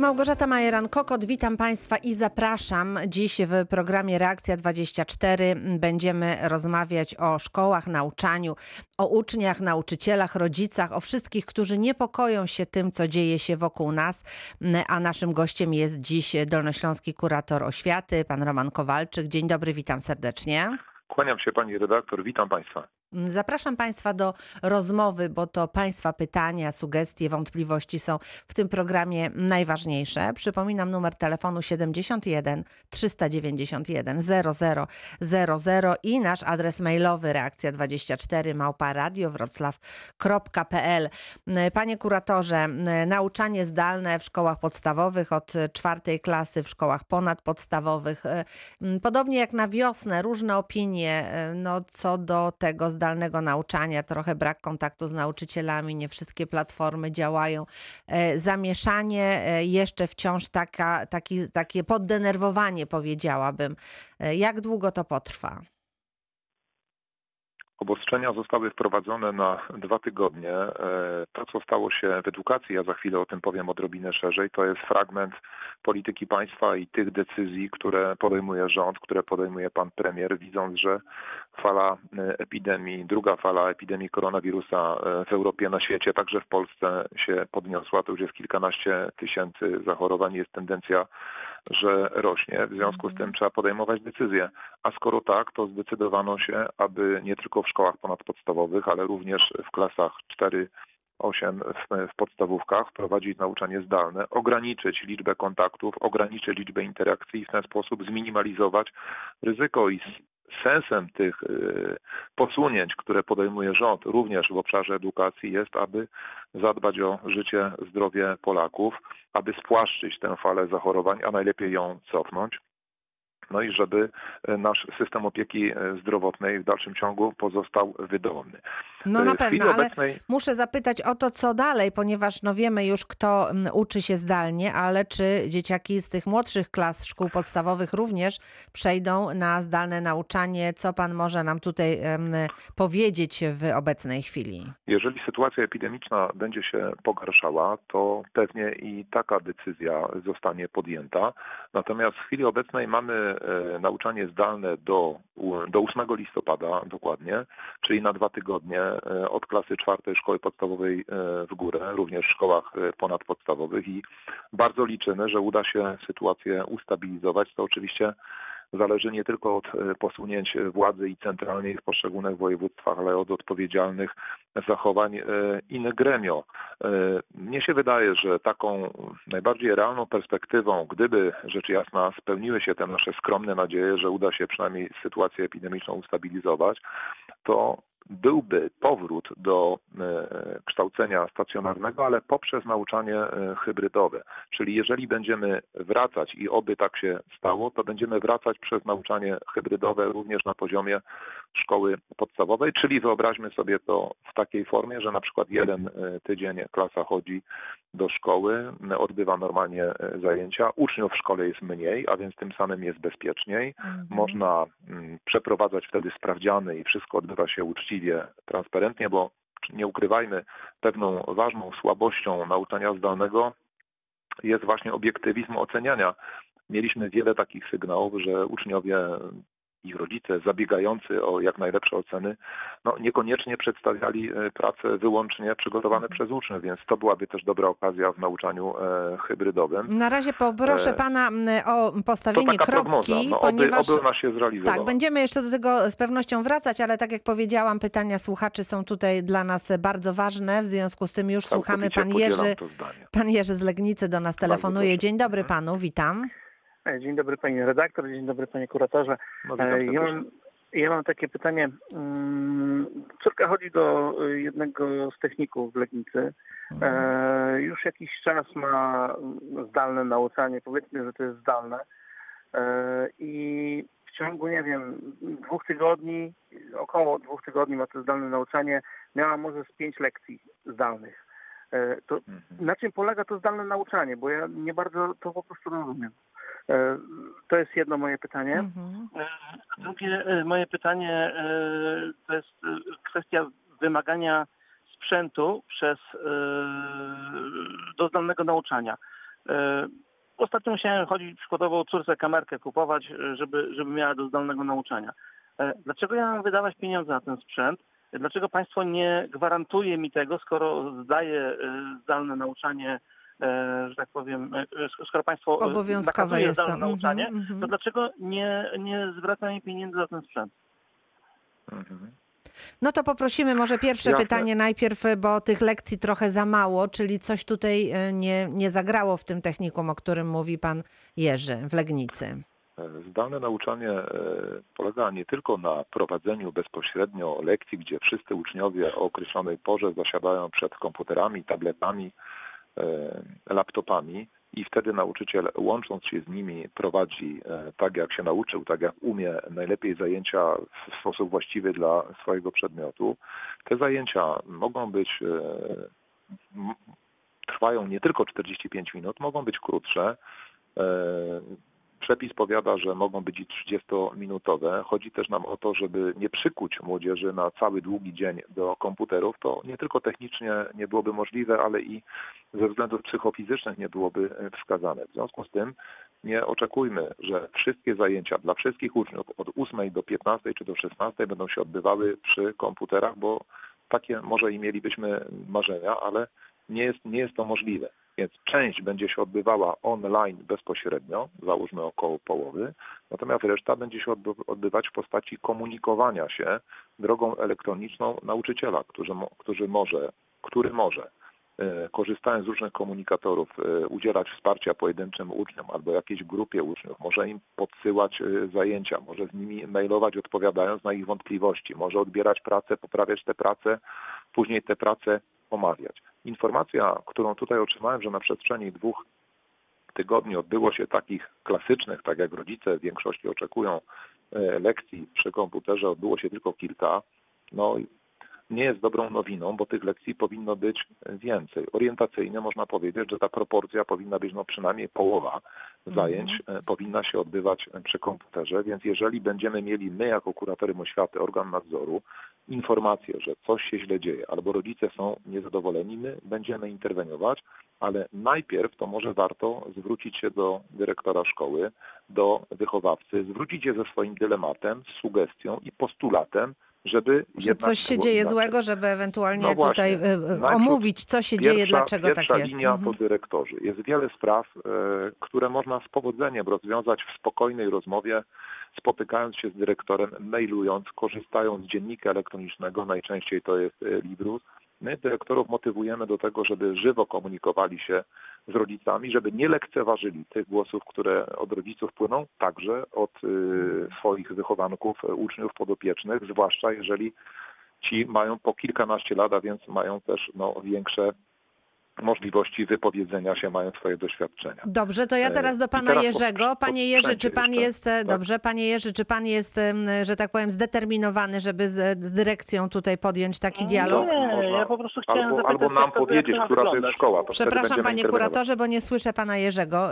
Małgorzata Majeran-Kokot, witam Państwa i zapraszam. Dziś w programie Reakcja 24 będziemy rozmawiać o szkołach, nauczaniu, o uczniach, nauczycielach, rodzicach, o wszystkich, którzy niepokoją się tym, co dzieje się wokół nas. A naszym gościem jest dziś dolnośląski kurator oświaty, pan Roman Kowalczyk. Dzień dobry, witam serdecznie. Kłaniam się pani redaktor, witam państwa. Zapraszam Państwa do rozmowy, bo to Państwa pytania, sugestie, wątpliwości są w tym programie najważniejsze. Przypominam numer telefonu 71 391 0000 i nasz adres mailowy reakcja24 małpa radiowroclaw.pl. Panie kuratorze, nauczanie zdalne w szkołach podstawowych od czwartej klasy, w szkołach ponadpodstawowych. Podobnie jak na wiosnę, różne opinie no, co do tego zdalnego nauczania, trochę brak kontaktu z nauczycielami, nie wszystkie platformy działają. E, zamieszanie, e, jeszcze wciąż taka, taki, takie poddenerwowanie powiedziałabym. E, jak długo to potrwa? Obostrzenia zostały wprowadzone na dwa tygodnie. To, co stało się w edukacji, ja za chwilę o tym powiem odrobinę szerzej, to jest fragment polityki państwa i tych decyzji, które podejmuje rząd, które podejmuje pan premier, widząc, że fala e, epidemii, druga fala epidemii koronawirusa e, w Europie, na świecie, także w Polsce się podniosła. To już jest kilkanaście tysięcy zachorowań. Jest tendencja, że rośnie. W związku z tym trzeba podejmować decyzje. A skoro tak, to zdecydowano się, aby nie tylko w szkołach ponadpodstawowych, ale również w klasach 4 8 w, podstawówkach, wprowadzić nauczanie zdalne, ograniczyć liczbę kontaktów, ograniczyć liczbę interakcji i w ten sposób zminimalizować ryzyko i sensem tych y, posunięć, które podejmuje rząd, również w obszarze edukacji, jest, aby zadbać o życie, zdrowie Polaków, aby spłaszczyć tę falę zachorowań, a najlepiej ją cofnąć no i żeby e, nasz system opieki e, zdrowotnej w dalszym ciągu pozostał wydolny. No na pewno, obecnej... ale muszę zapytać o to, co dalej, ponieważ no wiemy już, kto uczy się zdalnie, ale czy dzieciaki z tych młodszych klas szkół podstawowych również przejdą na zdalne nauczanie? Co pan może nam tutaj um, powiedzieć w obecnej chwili? Jeżeli sytuacja epidemiczna będzie się pogarszała, to pewnie i taka decyzja zostanie podjęta. Natomiast w chwili obecnej mamy E, nauczanie zdalne do, do 8 listopada dokładnie, czyli na dwa tygodnie e, od klasy czwartej szkoły podstawowej e, w górę, również w szkołach ponadpodstawowych i bardzo liczymy, że uda się sytuację ustabilizować. To oczywiście zależy nie tylko od e, posunięć władzy i centralnej w poszczególnych województwach, ale od odpowiedzialnych zachowań e, in gremio. E, mnie się wydaje, że taką najbardziej realną perspektywą, gdyby rzecz jasna spełniły się te nasze skromne nadzieje, że uda się przynajmniej sytuację epidemiczną ustabilizować, to byłby powrót do e, kształcenia stacjonarnego, ale poprzez nauczanie e, hybrydowe. Czyli jeżeli będziemy wracać i oby tak się stało, to będziemy wracać przez nauczanie hybrydowe również na poziomie szkoły podstawowej, czyli wyobraźmy sobie to w takiej formie, że na przykład jeden e, tydzień klasa chodzi do szkoły, odbywa normalnie zajęcia, uczniów w szkole jest mniej, a więc tym samym jest bezpieczniej. Mhm. Można mm, przeprowadzać wtedy sprawdziany i wszystko odbywa się uczciwie, transparentnie, bo nie ukrywajmy, pewną ważną słabością nauczania zdalnego jest właśnie obiektywizm oceniania. Mieliśmy wiele takich sygnałów, że uczniowie ich rodzice zabiegający o jak najlepsze oceny, no niekoniecznie przedstawiali e, prace wyłącznie przygotowane mhm. przez uczniów, więc to byłaby też dobra okazja w nauczaniu e, hybrydowym. Na razie poproszę e, pana o postawienie kropki, no, ponieważ oby, oby się zrealizowała. Tak, będziemy jeszcze do tego z pewnością wracać, ale tak jak powiedziałam, pytania słuchaczy są tutaj dla nas bardzo ważne, w związku z tym już słuchamy pan Jerzy, pan Jerzy z Legnicy do nas telefonuje. Dzień dobry mhm. panu, witam. E, dzień dobry pani redaktor, dzień dobry panie kuratorze. No, e, ja, mam, ja mam takie pytanie. Mm, córka chodzi do jednego z techników w Legnicy. Mhm. Już jakiś czas ma zdalne nauczanie, powiedzmy, że to jest zdalne. I w ciągu, nie wiem, dwóch tygodni, około dwóch tygodni ma to zdalne nauczanie, miała może z pięć lekcji zdalnych. To mhm. na czym polega to zdalne nauczanie? Bo ja nie bardzo to po prostu rozumiem. E, to jest jedno moje pytanie. Mhm. E, drugie e, moje pytanie to jest kwestia wymagania sprzętu przez do zdalnego nauczania. Ostatnio musiałem chodzić przykładowo córce kamerkę kupować, żeby, żeby miała do zdalnego nauczania. Dlaczego ja mam wydawać pieniądze na ten sprzęt? Dlaczego państwo nie gwarantuje mi tego, skoro zdaje zdalne nauczanie, że tak powiem, e, skoro państwo e, Obowiązkowe jest to. zdalne nauczanie, Mhm, mhm. to dlaczego nie, nie zwraca mi pieniędzy za ten sprzęt? Mhm. No to poprosimy może pierwsze Jasne. pytanie najpierw, bo tych lekcji trochę za mało, czyli coś tutaj e, nie, nie zagrało w tym technikum, o którym mówi pan Jerzy w Legnicy. Zdalne nauczanie e, polega nie tylko na prowadzeniu bezpośrednio lekcji, gdzie wszyscy uczniowie o określonej porze zasiadają przed komputerami, tabletami, e, laptopami i wtedy nauczyciel łącząc się z nimi prowadzi e, tak jak się nauczył, tak jak umie najlepiej zajęcia w sposób właściwy dla swojego przedmiotu. Te zajęcia mogą być e, trwają nie tylko 45 minut, mogą być krótsze. Przepis powiada, że mogą być i 30-minutowe. Chodzi też nam o to, żeby nie przykuć młodzieży na cały długi dzień do komputerów. To nie tylko technicznie nie byłoby możliwe, ale i ze względów psychofizycznych nie byłoby e, wskazane. W związku z tym nie oczekujmy, że wszystkie zajęcia dla wszystkich uczniów od 8 do 15 czy do 16 będą się odbywały przy komputerach, bo takie może i mielibyśmy marzenia, ale nie jest, nie jest to możliwe. Więc część będzie się odbywała online bezpośrednio, załóżmy około połowy, natomiast reszta będzie się odby- odbywać w postaci komunikowania się drogą elektroniczną nauczyciela, który, który może, który może e, korzystając z różnych komunikatorów, e, udzielać wsparcia pojedynczym uczniom albo jakiejś grupie uczniów, może im podsyłać e, zajęcia, może z nimi mailować odpowiadając na ich wątpliwości, może odbierać pracę, poprawiać te prace, później te prace omawiać. Informacja, którą tutaj otrzymałem, że na przestrzeni dwóch tygodni odbyło się takich klasycznych, tak jak rodzice w większości oczekują, e, lekcji przy komputerze, odbyło się tylko kilka, no nie jest dobrą nowiną, bo tych lekcji powinno być więcej. Orientacyjnie można powiedzieć, że ta proporcja powinna być no przynajmniej połowa zajęć e, powinna się odbywać przy komputerze, więc jeżeli będziemy mieli my jako kuratorium oświaty, organ nadzoru, informację, że coś się źle dzieje albo rodzice są niezadowoleni, my będziemy interweniować, ale najpierw to może warto zwrócić się do dyrektora szkoły, do wychowawcy, zwrócić się ze swoim dylematem, z sugestią i postulatem, żeby Że coś się dzieje inaczej. złego, żeby ewentualnie No właśnie. tutaj e, e, omówić, co się dzieje, Pierwsza, dlaczego tak pierwsza jest. linia Mhm. to dyrektorzy. Jest wiele spraw, e, które można z powodzeniem rozwiązać w spokojnej rozmowie, spotykając się z dyrektorem, mailując, korzystając z dziennika elektronicznego, najczęściej to jest Librus. My dyrektorów motywujemy do tego, żeby żywo komunikowali się z rodzicami, żeby nie lekceważyli tych głosów, które od rodziców płyną, także od e, swoich wychowanków, e, uczniów podopiecznych, zwłaszcza jeżeli ci mają po kilkanaście lat, a więc mają też no, większe możliwości wypowiedzenia się, mają swoje doświadczenia. Dobrze, to ja E, teraz do pana teraz Jerzego. po Panie Jerzy, czy pan jeszcze, jest, e, tak? dobrze, panie Jerzy, czy pan jest, że tak powiem, zdeterminowany, żeby z, z dyrekcją tutaj podjąć taki dialog? Nie, Można ja po prostu chciałem albo, zapytać, albo nam powiedzieć, która to jest szkoła. To Przepraszam, panie kuratorze, bo nie słyszę pana Jerzego.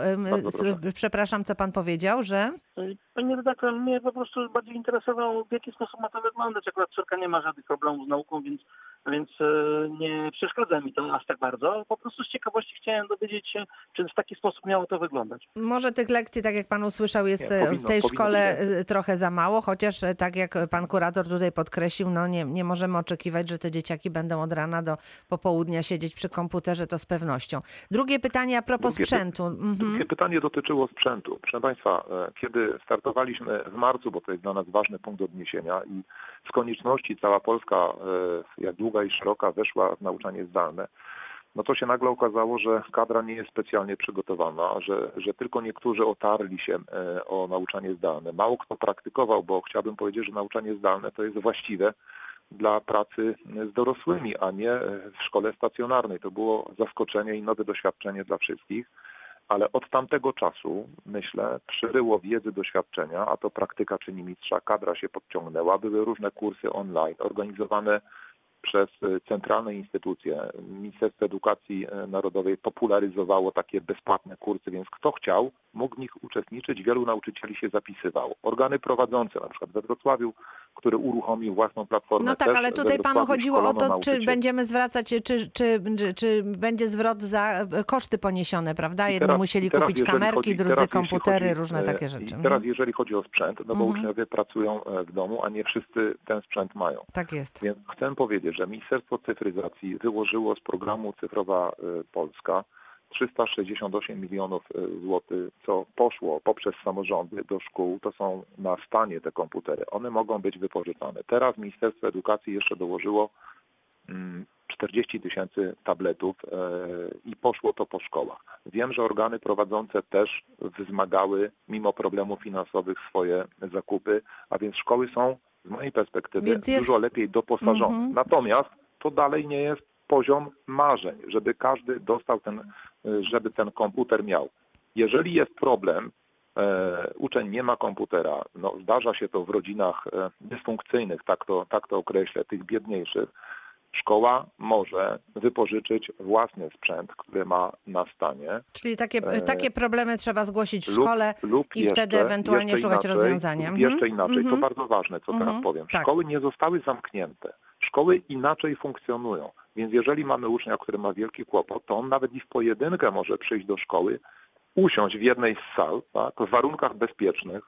Przepraszam, co pan powiedział, że? Panie redaktor, mnie po prostu bardziej interesowało, w jaki sposób ma to wyglądać. Akurat córka nie ma żadnych problemów z nauką, więc, więc e, nie przeszkadza mi to aż tak bardzo. Po prostu z ciekawości chciałem dowiedzieć się, czy w taki sposób miało to wyglądać. Może tych lekcji, tak jak pan usłyszał, jest Nie, e, powinno- w tej szkole być e, trochę za mało, chociaż tak jak pan kurator tutaj podkreślił, no nie, nie możemy oczekiwać, że te dzieciaki będą od rana do popołudnia siedzieć przy komputerze, to z pewnością. Drugie pytanie a propos Drugie py- sprzętu. Mhm. Drugie pytanie dotyczyło sprzętu. Proszę Państwa, kiedy startowaliśmy w marcu, bo to jest dla nas ważny punkt odniesienia i z konieczności cała Polska, jak długa i szeroka, weszła w nauczanie zdalne, no to się nagle okazało, że kadra nie jest specjalnie przygotowana, że, że tylko niektórzy otarli się e, o nauczanie zdalne. Mało kto praktykował, bo chciałbym powiedzieć, że nauczanie zdalne to jest właściwe dla pracy z dorosłymi, a nie w szkole stacjonarnej. To było zaskoczenie i nowe doświadczenie dla wszystkich ale od tamtego czasu, myślę, przyryło wiedzy, doświadczenia, a to praktyka czyni mistrza, kadra się podciągnęła, były różne kursy online, organizowane przez e, centralne instytucje. Ministerstwo Edukacji e, Narodowej popularyzowało takie bezpłatne kursy, więc kto chciał, mógł w nich uczestniczyć. Wielu nauczycieli się zapisywało. Organy prowadzące, na przykład we Wrocławiu, który uruchomił własną platformę. No tak, ale tutaj panu chodziło o to, czy będziemy zwracać, czy, czy, czy, czy będzie zwrot za e, koszty poniesione, prawda? Teraz- musieli teraz, kupić kamerki, chodzi- drudzy teraz, komputery, chodzi, różne takie rzeczy. I Mhm. teraz jeżeli chodzi o sprzęt, no bo Mhm. uczniowie pracują w domu, a nie wszyscy ten sprzęt mają. Tak jest. Więc chcę powiedzieć, że Ministerstwo Cyfryzacji wyłożyło z programu Cyfrowa y, Polska 368 milionów y, złotych, co poszło poprzez samorządy do szkół. To są na stanie te komputery. One mogą być wypożyczane. Teraz Ministerstwo Edukacji jeszcze dołożyło mm, 40 tysięcy tabletów e, i poszło to po szkołach. Wiem, że organy prowadzące też wzmagały mimo problemów finansowych swoje zakupy, a więc szkoły są z mojej perspektywy jest- dużo lepiej doposażone. Mhm. Natomiast to dalej nie jest poziom marzeń, żeby każdy dostał ten, y, żeby ten komputer miał. Jeżeli jest problem, e, uczeń nie ma komputera, no zdarza się to w rodzinach e, dysfunkcyjnych, tak to, tak to określę, tych biedniejszych, szkoła może wypożyczyć własny sprzęt, który ma na stanie. Czyli takie, E, takie problemy trzeba zgłosić w lub, szkole. lub i jeszcze, wtedy ewentualnie szukać inaczej, rozwiązania. lub Jeszcze Mhm, inaczej, mhm. to bardzo ważne, co Mhm, teraz powiem. tak. Szkoły nie zostały zamknięte. Szkoły inaczej funkcjonują. Więc jeżeli mamy ucznia, który ma wielki kłopot, to on nawet i w pojedynkę może przyjść do szkoły, usiąść w jednej z sal, tak, w warunkach bezpiecznych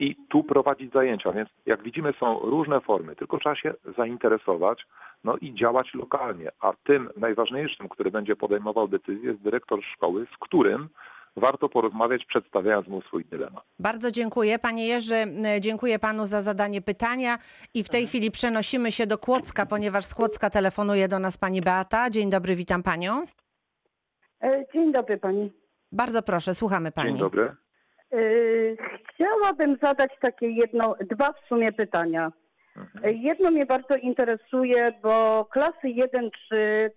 i tu prowadzić zajęcia. Więc jak widzimy są różne formy, tylko trzeba się zainteresować no i działać lokalnie. A tym najważniejszym, który będzie podejmował decyzję jest dyrektor szkoły, z którym warto porozmawiać, przedstawiając mu swój dylemat. Bardzo dziękuję. Panie Jerzy, dziękuję panu za zadanie pytania i w tej Mhm. chwili przenosimy się do Kłodzka, ponieważ z Kłodzka telefonuje do nas pani Beata. Dzień dobry, witam panią. E, Dzień dobry pani. Bardzo proszę, słuchamy pani. Dzień dobry. E, Chciałabym zadać takie jedno, dwa w sumie pytania. Mhm. E, Jedno mnie bardzo interesuje, bo klasy 1-3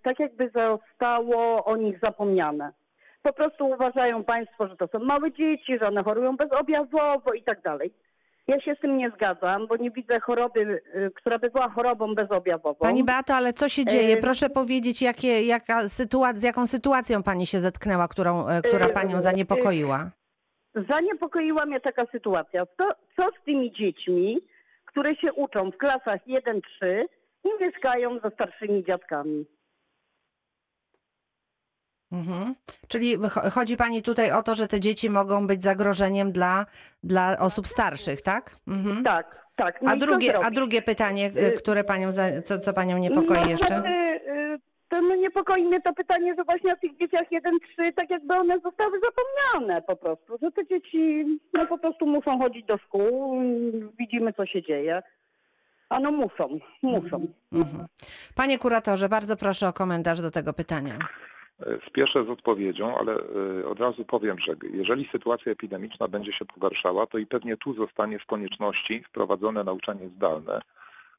tak jakby zostało o nich zapomniane. Po prostu uważają państwo, że to są małe dzieci, że one chorują bezobjawowo i tak dalej. Ja się z tym nie zgadzam, bo nie widzę choroby, e, która by była chorobą bezobjawową. Pani Beato, ale co się dzieje? Proszę powiedzieć, jakie, jaka sytua- z jaką sytuacją pani się zetknęła, którą, e, która panią zaniepokoiła? Zaniepokoiła mnie taka sytuacja. Co, co z tymi dziećmi, które się uczą w klasach 1-3 i mieszkają ze starszymi dziadkami? Mhm. Czyli cho- chodzi pani tutaj o to, że te dzieci mogą być zagrożeniem dla, dla osób starszych, tak? Mhm. Tak, tak. No A drugie, a drugie pytanie, Y- które panią, co, co panią niepokoi no, jeszcze? No, niepokoi mnie to pytanie, że właśnie o tych dzieciach 1-3, tak jakby one zostały zapomniane po prostu, że te dzieci no, po prostu muszą chodzić do szkół, widzimy co się dzieje. A no muszą, muszą. Mhm. Panie kuratorze, bardzo proszę o komentarz do tego pytania. E, Spieszę z odpowiedzią, ale e, od razu powiem, że jeżeli sytuacja epidemiczna będzie się pogarszała, to i pewnie tu zostanie z konieczności wprowadzone nauczanie zdalne,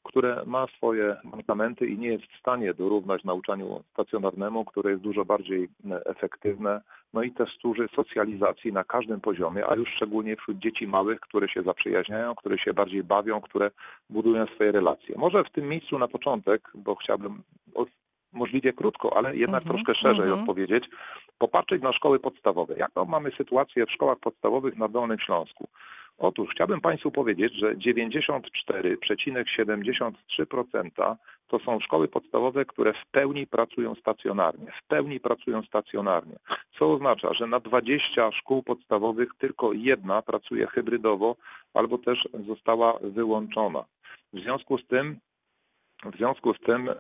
które ma swoje mankamenty i nie jest w stanie dorównać nauczaniu stacjonarnemu, które jest dużo bardziej e, efektywne, no i też służy socjalizacji na każdym poziomie, a już szczególnie wśród dzieci małych, które się zaprzyjaźniają, które się bardziej bawią, które budują swoje relacje. Może w tym miejscu na początek, bo chciałbym możliwie krótko, ale jednak Mhm, troszkę szerzej mhm. odpowiedzieć, popatrzeć na szkoły podstawowe. Jaką mamy sytuację w szkołach podstawowych na Dolnym Śląsku? Otóż chciałbym Państwu powiedzieć, że 94,73% to są szkoły podstawowe, które w pełni pracują stacjonarnie. W pełni pracują stacjonarnie. Co oznacza, że na 20 szkół podstawowych tylko jedna pracuje hybrydowo albo też została wyłączona. W związku z tym, w związku z tym m-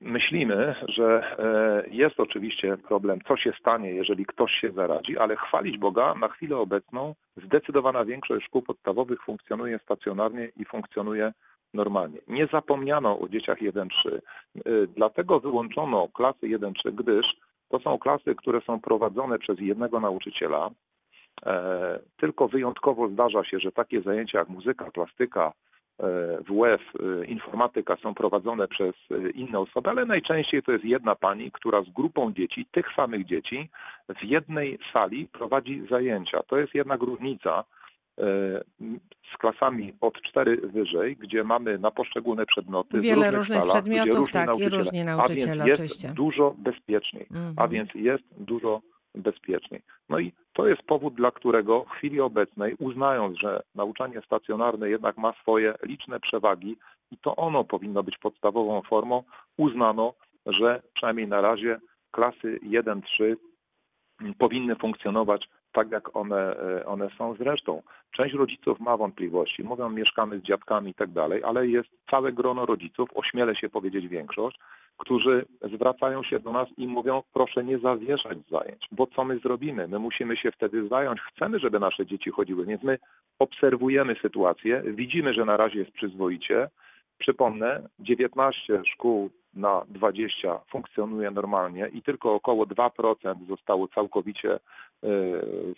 myślimy, że e, jest oczywiście problem, co się stanie, jeżeli ktoś się zaradzi, ale chwalić Boga na chwilę obecną zdecydowana większość szkół podstawowych funkcjonuje stacjonarnie i funkcjonuje normalnie. Nie zapomniano o dzieciach 1-3. Y, Dlatego wyłączono klasy 1-3, gdyż to są klasy, które są prowadzone przez jednego nauczyciela. E, Tylko wyjątkowo zdarza się, że takie zajęcia jak muzyka, plastyka, e, WF, e, informatyka są prowadzone przez e, inne osoby, ale najczęściej to jest jedna pani, która z grupą dzieci, tych samych dzieci, w jednej sali prowadzi zajęcia. To jest jednak różnica z klasami od 4 wyżej, gdzie mamy na poszczególne przedmioty Wiele różnych różnych salach, przedmiotów, tak, i nauczyciele. różni A nauczyciele, więc oczywiście. jest dużo bezpieczniej. A Mhm. więc jest dużo bezpieczniej. No i to jest powód, dla którego w chwili obecnej, uznając, że nauczanie stacjonarne jednak ma swoje liczne przewagi i to ono powinno być podstawową formą, uznano, że przynajmniej na razie klasy 1-3 powinny funkcjonować tak, jak one, e, one są. Zresztą część rodziców ma wątpliwości, mówią, mieszkamy z dziadkami i tak dalej, ale jest całe grono rodziców, ośmielę się powiedzieć większość, którzy zwracają się do nas i mówią, proszę nie zawieszać zajęć, bo co my zrobimy? My musimy się wtedy zająć, chcemy, żeby nasze dzieci chodziły, więc my obserwujemy sytuację, widzimy, że na razie jest przyzwoicie. Przypomnę, 19 szkół na 20 funkcjonuje normalnie i tylko około 2% zostało całkowicie e,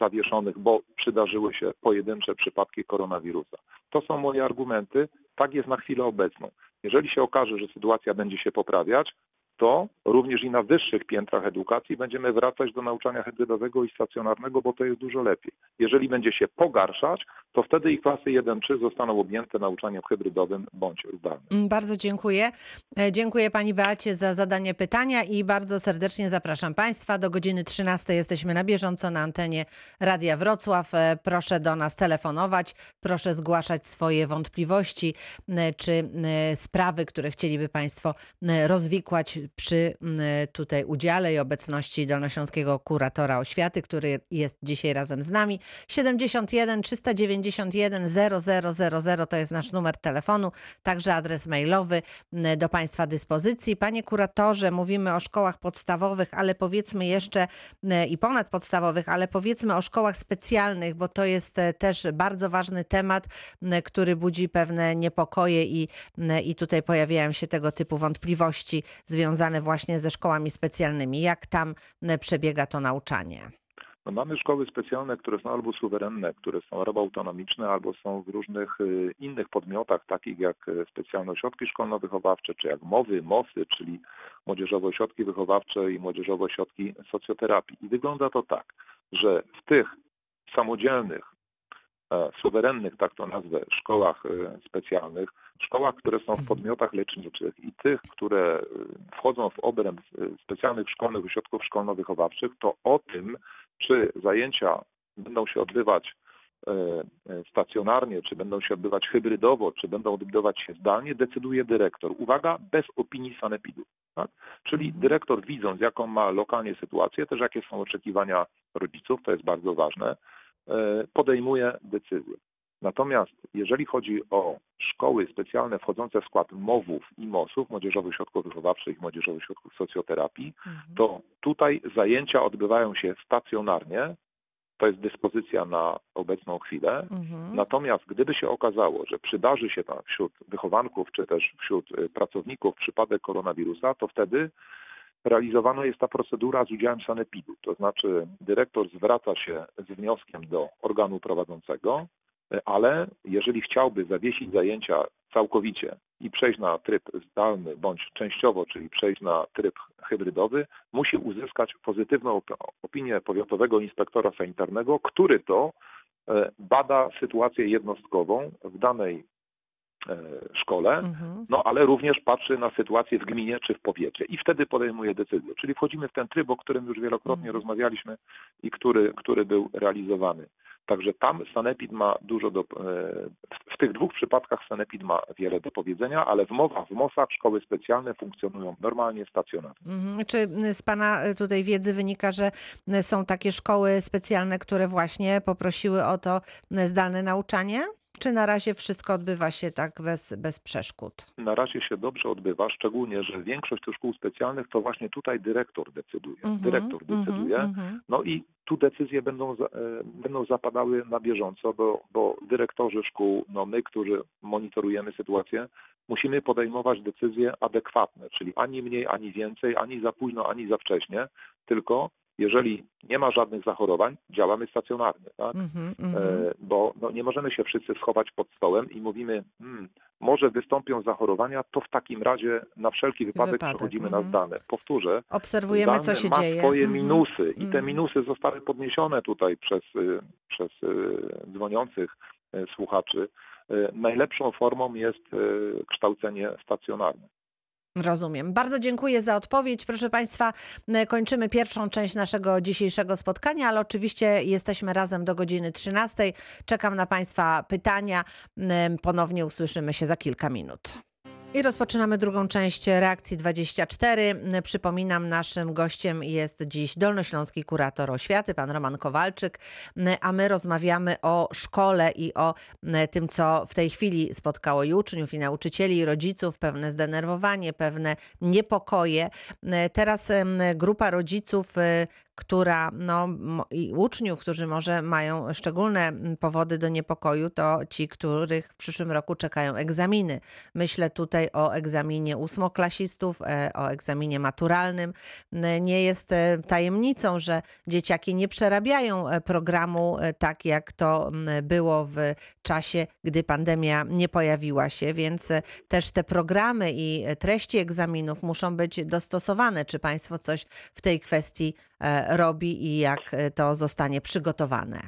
zawieszonych, bo przydarzyły się pojedyncze przypadki koronawirusa. To są moje argumenty. Tak jest na chwilę obecną. Jeżeli się okaże, że sytuacja będzie się poprawiać, to również i na wyższych piętrach edukacji będziemy wracać do nauczania hybrydowego i stacjonarnego, bo to jest dużo lepiej. Jeżeli będzie się pogarszać, to wtedy i klasy 1-3 zostaną objęte nauczaniem hybrydowym bądź zdalnym. Mm, Bardzo dziękuję. E, Dziękuję Pani Beacie za zadanie pytania i bardzo serdecznie zapraszam Państwa. Do godziny 13 jesteśmy na bieżąco na antenie Radia Wrocław. E, Proszę do nas telefonować, proszę zgłaszać swoje wątpliwości m, czy sprawy, które chcieliby Państwo rozwikłać przy tutaj udziale i obecności Dolnośląskiego Kuratora Oświaty, który jest dzisiaj razem z nami. 71 391 0000 to jest nasz numer telefonu, także adres mailowy m, do Państwa dyspozycji. Panie kuratorze, mówimy o szkołach podstawowych, ale powiedzmy jeszcze m, i ponadpodstawowych, ale powiedzmy o szkołach specjalnych, bo to jest e, też bardzo ważny temat, m, który budzi pewne niepokoje i, i tutaj pojawiają się tego typu wątpliwości związane właśnie ze szkołami specjalnymi. Jak tam przebiega to nauczanie? No mamy szkoły specjalne, które są albo suwerenne, które są albo autonomiczne, albo są w różnych y, innych podmiotach, takich jak y, specjalne ośrodki szkolno-wychowawcze, czy jak MOWy, MOSy, czyli Młodzieżowe Ośrodki Wychowawcze i Młodzieżowe Ośrodki Socjoterapii. I wygląda to tak, że w tych samodzielnych, suwerennych, tak to nazwę, szkołach e, specjalnych, szkołach, które są w podmiotach leczniczych i tych, które e, wchodzą w obręb e, specjalnych szkolnych ośrodków szkolno-wychowawczych, to o tym, czy zajęcia będą się odbywać e, e, stacjonarnie, czy będą się odbywać hybrydowo, czy będą odbywać się zdalnie, decyduje dyrektor. Uwaga, bez opinii sanepidu. Tak? Czyli dyrektor widząc, jaką ma lokalnie sytuację, też jakie są oczekiwania rodziców, to jest bardzo ważne, e, podejmuje decyzję. Natomiast jeżeli chodzi o szkoły specjalne wchodzące w skład MOW-ów i MOS-ów, Młodzieżowych Ośrodków Wychowawczych i Młodzieżowych Ośrodków Socjoterapii, to tutaj zajęcia odbywają się stacjonarnie. To jest dyspozycja na obecną chwilę. Mhm. Natomiast gdyby się okazało, że przydarzy się tam wśród wychowanków czy też wśród y, pracowników przypadek koronawirusa, to wtedy realizowana jest ta procedura z udziałem sanepidu. To znaczy dyrektor zwraca się z wnioskiem do organu prowadzącego, ale jeżeli chciałby zawiesić zajęcia całkowicie i przejść na tryb zdalny bądź częściowo, czyli przejść na tryb hybrydowy, musi uzyskać pozytywną op- opinię powiatowego inspektora sanitarnego, który to e, bada sytuację jednostkową w danej szkole, Mhm. no ale również patrzy na sytuację w gminie czy w powiecie i wtedy podejmuje decyzję. Czyli wchodzimy w ten tryb, o którym już wielokrotnie Mhm. rozmawialiśmy i który, który był realizowany. Także tam Sanepid ma dużo do. e, W, tych dwóch przypadkach Sanepid ma wiele do powiedzenia, ale w MOWach, w MOSach szkoły specjalne funkcjonują normalnie, stacjonarnie. Mhm. Czy z Pana y, tutaj wiedzy wynika, że są takie szkoły specjalne, które właśnie poprosiły o to zdalne nauczanie? Czy na razie wszystko odbywa się tak bez, bez przeszkód? Na razie się dobrze odbywa, szczególnie, że większość tych szkół specjalnych to właśnie tutaj dyrektor decyduje. Mhm, Dyrektor mhm, decyduje. mhm. No i tu decyzje będą, e, będą zapadały na bieżąco, bo, bo dyrektorzy szkół, no my, którzy monitorujemy sytuację, musimy podejmować decyzje adekwatne, czyli ani mniej, ani więcej, ani za późno, ani za wcześnie, tylko Jeżeli nie ma żadnych zachorowań, działamy stacjonarnie, tak? Mhm, E, mhm. bo no, nie możemy się wszyscy schować pod stołem i mówimy, hmm, może wystąpią zachorowania, to w takim razie na wszelki wypadek, Wypadek, przechodzimy mhm. na zdane. Powtórzę, Obserwujemy, co się ma dzieje. swoje Mhm, minusy i te mhm. minusy zostały podniesione tutaj przez, y, przez y, dzwoniących y, słuchaczy. Najlepszą formą jest kształcenie stacjonarne. Rozumiem. Bardzo dziękuję za odpowiedź. Proszę Państwa, m, kończymy pierwszą część naszego dzisiejszego spotkania, ale oczywiście jesteśmy razem do godziny 13. Czekam na Państwa pytania. M, Ponownie usłyszymy się za kilka minut. I rozpoczynamy drugą część reakcji 24. M, Przypominam, naszym gościem jest dziś dolnośląski kurator oświaty, pan Roman Kowalczyk, a my rozmawiamy o szkole i o m, tym, co w tej chwili spotkało i uczniów, i nauczycieli, i rodziców, pewne zdenerwowanie, pewne niepokoje. M, Teraz grupa rodziców, y, która no, i uczniów, którzy może mają szczególne mm, powody do niepokoju, to ci, których w przyszłym roku czekają egzaminy. Myślę tutaj o egzaminie ósmoklasistów, e, o egzaminie maturalnym. Nie jest e, tajemnicą, że dzieciaki nie przerabiają e, programu tak, jak to było w czasie, gdy pandemia nie pojawiła się, więc też te programy i treści egzaminów muszą być dostosowane. Czy Państwo coś w tej kwestii robi i jak e, to zostanie przygotowane?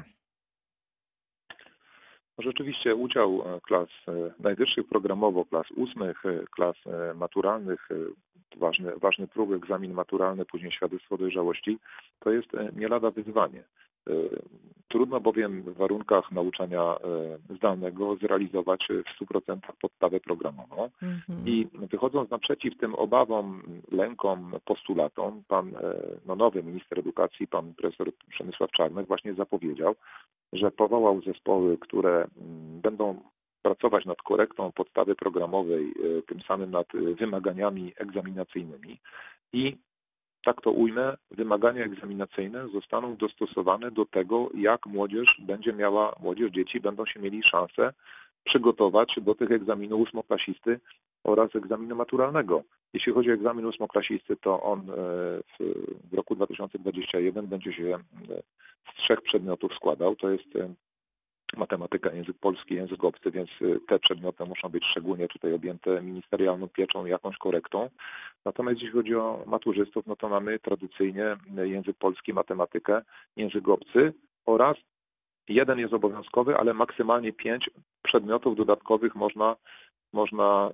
Rzeczywiście udział e, klas e, najwyższych programowo, klas ósmych, e, klas e, maturalnych, e, ważny, ważny próg, egzamin maturalny, później świadectwo dojrzałości, to jest e, nie lada wyzwanie. E, Trudno bowiem w warunkach nauczania e, zdalnego zrealizować w 100% podstawę programową. Mhm. I wychodząc naprzeciw tym obawom, lękom, postulatom, pan e, no, nowy minister edukacji, pan profesor Przemysław Czarnek właśnie zapowiedział, że powołał zespoły, które mm, będą pracować nad korektą podstawy programowej, tym samym nad wymaganiami egzaminacyjnymi i tak to ujmę, wymagania egzaminacyjne zostaną dostosowane do tego, jak młodzież będzie miała, młodzież, dzieci będą się mieli szansę przygotować do tych egzaminów ósmoklasisty oraz egzaminu maturalnego. Jeśli chodzi o egzamin ósmoklasisty, to on e, w, roku 2021 będzie się e, z trzech przedmiotów składał. To jest e, matematyka, język polski, język obcy, więc e, te przedmioty muszą być szczególnie tutaj objęte ministerialną pieczą jakąś korektą. Natomiast jeśli chodzi o maturzystów, no to mamy tradycyjnie e, język polski, matematykę, język obcy oraz jeden jest obowiązkowy, ale maksymalnie pięć przedmiotów dodatkowych można, można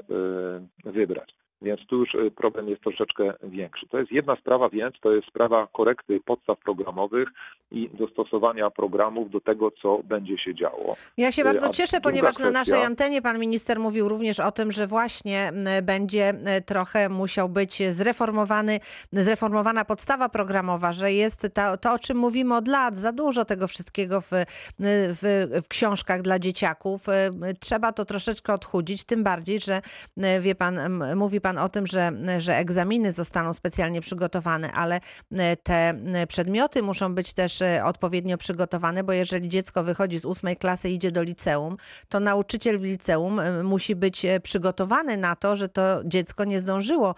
e, wybrać. Więc tu już e, problem jest troszeczkę większy. To jest jedna sprawa, więc to jest sprawa korekty podstaw programowych i dostosowania programów do tego, co będzie się działo. Ja się Y, bardzo a cieszę, ponieważ na naszej kwestia- antenie pan minister mówił również o tym, że właśnie będzie m, trochę musiał być zreformowany, zreformowana podstawa programowa, że jest to, to, o czym mówimy od lat, za dużo tego wszystkiego w, w, w książkach dla dzieciaków. Y, Trzeba to troszeczkę odchudzić, tym bardziej, że y, wie pan, mówi pan o tym, że, że egzaminy zostaną specjalnie przygotowane, ale y, te y, przedmioty muszą być też y, odpowiednio przygotowane, bo jeżeli dziecko wychodzi z ósmej klasy i idzie do liceum, to nauczyciel w liceum musi być przygotowany na to, że to dziecko nie zdążyło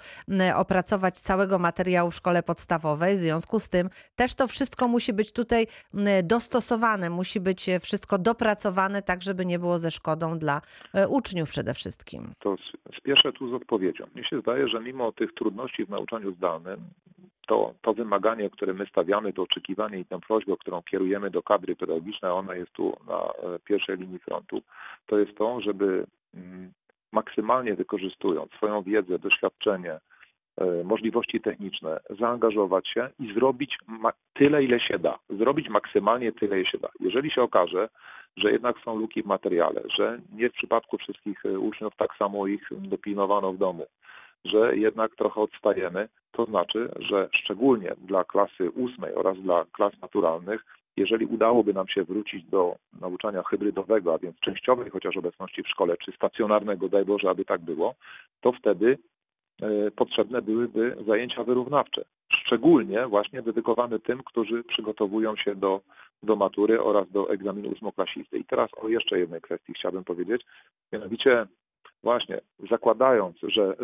opracować całego materiału w szkole podstawowej. W związku z tym też to wszystko musi być tutaj dostosowane, musi być wszystko dopracowane, tak żeby nie było ze szkodą dla uczniów przede wszystkim. To spieszę tu z odpowiedzią. Się zdaje, że mimo tych trudności w nauczaniu zdalnym, to, to wymaganie, które my stawiamy, to oczekiwanie i tę prośbę, którą kierujemy do kadry pedagogicznej, ona jest tu na e, pierwszej linii frontu, to jest to, żeby mm, maksymalnie wykorzystując swoją wiedzę, doświadczenie, e, możliwości techniczne, zaangażować się i zrobić tyle, ile się da. Zrobić maksymalnie tyle, ile się da. Jeżeli się okaże, że jednak są luki w materiale, że nie w przypadku wszystkich e, uczniów tak samo ich dopilnowano w domu, że jednak trochę odstajemy, to znaczy, że szczególnie dla klasy ósmej oraz dla klas naturalnych, jeżeli udałoby nam się wrócić do nauczania hybrydowego, a więc częściowej chociaż obecności w szkole, czy stacjonarnego, daj Boże, aby tak było, to wtedy e, potrzebne byłyby zajęcia wyrównawcze, szczególnie właśnie dedykowane tym, którzy przygotowują się do, do matury oraz do egzaminu ósmoklasisty. I teraz o jeszcze jednej kwestii chciałbym powiedzieć, mianowicie właśnie zakładając, że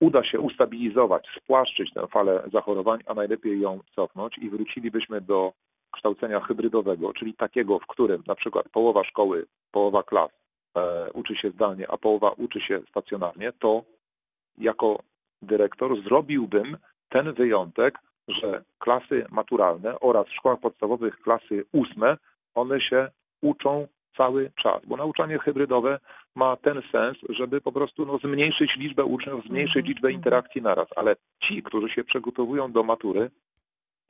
uda się ustabilizować, spłaszczyć tę falę zachorowań, a najlepiej ją cofnąć i wrócilibyśmy do kształcenia hybrydowego, czyli takiego, w którym na przykład połowa szkoły, połowa klas e, uczy się zdalnie, a połowa uczy się stacjonarnie, to jako dyrektor zrobiłbym ten wyjątek, że klasy maturalne oraz w szkołach podstawowych klasy ósme, one się uczą cały czas, bo nauczanie hybrydowe ma ten sens, żeby po prostu no, zmniejszyć liczbę uczniów, zmniejszyć Mhm, liczbę interakcji naraz, ale ci, którzy się przygotowują do matury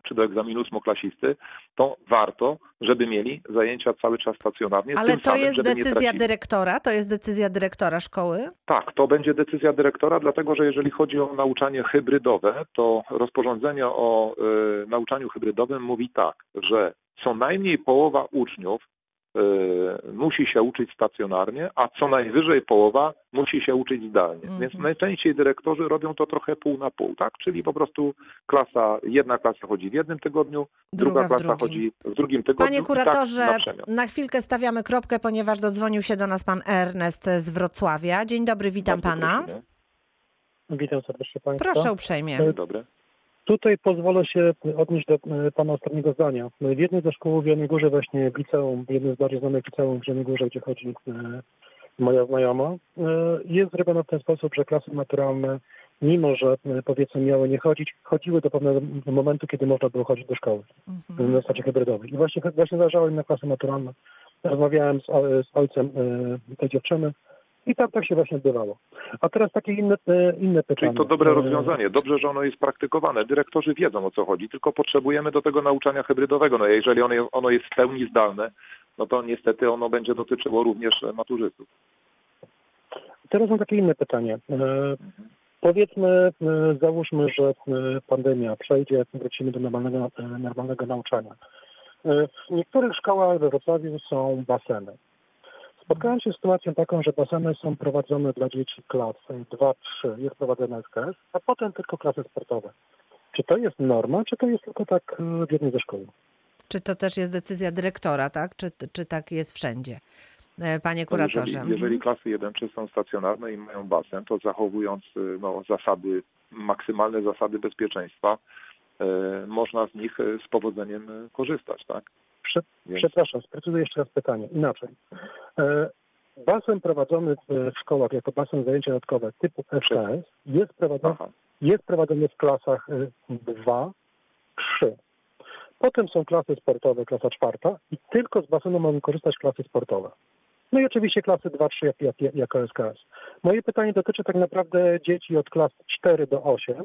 czy do egzaminu ósmoklasisty, to warto, żeby mieli zajęcia cały czas stacjonarnie. Ale to samym, jest decyzja dyrektora? To jest decyzja dyrektora szkoły? Tak, to będzie decyzja dyrektora, dlatego że jeżeli chodzi o nauczanie hybrydowe, to rozporządzenie o y, nauczaniu hybrydowym mówi tak, że co najmniej połowa uczniów musi się uczyć stacjonarnie, a co najwyżej połowa musi się uczyć zdalnie. Mhm. Więc najczęściej dyrektorzy robią to trochę pół na pół, tak? Czyli po prostu klasa, jedna klasa chodzi w jednym tygodniu, Druga druga, klasa drugim. chodzi w drugim tygodniu. Panie tak kuratorze, na przemian. na chwilkę stawiamy kropkę, ponieważ dodzwonił się do nas pan Ernest z Wrocławia. Dzień dobry, witam Bardzo pana. prosimy. Witam serdecznie Państwa. Proszę uprzejmie. Dzień dobry. Tutaj pozwolę się odnieść do e, Pana ostatniego zdania. W jednej ze szkół w Jeleniej Górze, właśnie w liceum, w jednym z bardziej znanych liceum w Jeleniej Górze, gdzie chodzi e, moja znajoma, e, jest zrobione w ten sposób, że klasy naturalne, mimo że powiedzmy miały nie chodzić, chodziły do pewnego momentu, kiedy można było chodzić do szkoły Mhm. na zasadzie hybrydowej. I właśnie, właśnie zależało im na klasy naturalne. Rozmawiałem z, z ojcem tej dziewczyny i tam tak się właśnie odbywało. A teraz takie inne, e, inne pytanie. Czyli to dobre E, rozwiązanie. Dobrze, że ono jest praktykowane. Dyrektorzy wiedzą o co chodzi, tylko potrzebujemy do tego nauczania hybrydowego. No jeżeli ono, ono jest w pełni zdalne, no to niestety ono będzie dotyczyło również maturzystów. Teraz mam takie inne pytanie. E, Powiedzmy, załóżmy, że pandemia przejdzie, wrócimy do normalnego, normalnego nauczania. W niektórych szkołach we Wrocławiu są baseny. Spotkałem się z sytuacją taką, że baseny są prowadzone dla dzieci klas 2-3, jest prowadzone SKS, a potem tylko klasy sportowe. Czy to jest norma, czy to jest tylko tak e, w jednej ze szkół? Czy to też jest decyzja dyrektora, tak? Czy, czy tak jest wszędzie? E, Panie No kuratorze. Jeżeli, jeżeli klasy 1-3 są stacjonarne i mają basen, to zachowując y, no, zasady, maksymalne zasady bezpieczeństwa, e, można z nich z powodzeniem korzystać, tak? Prze- Więc- Przepraszam, sprecyzuję jeszcze raz pytanie. Inaczej. E, Basen prowadzony w w szkołach jako basen zajęcia dodatkowe typu SKS jest prowadzony, Aha. jest prowadzony w klasach e, 2, 3. Potem są klasy sportowe, klasa czwarta i tylko z basenu mogą korzystać klasy sportowe. No i oczywiście klasy 2, 3 jak, jak, jako SKS. Moje pytanie dotyczy tak naprawdę dzieci od klas 4 do 8,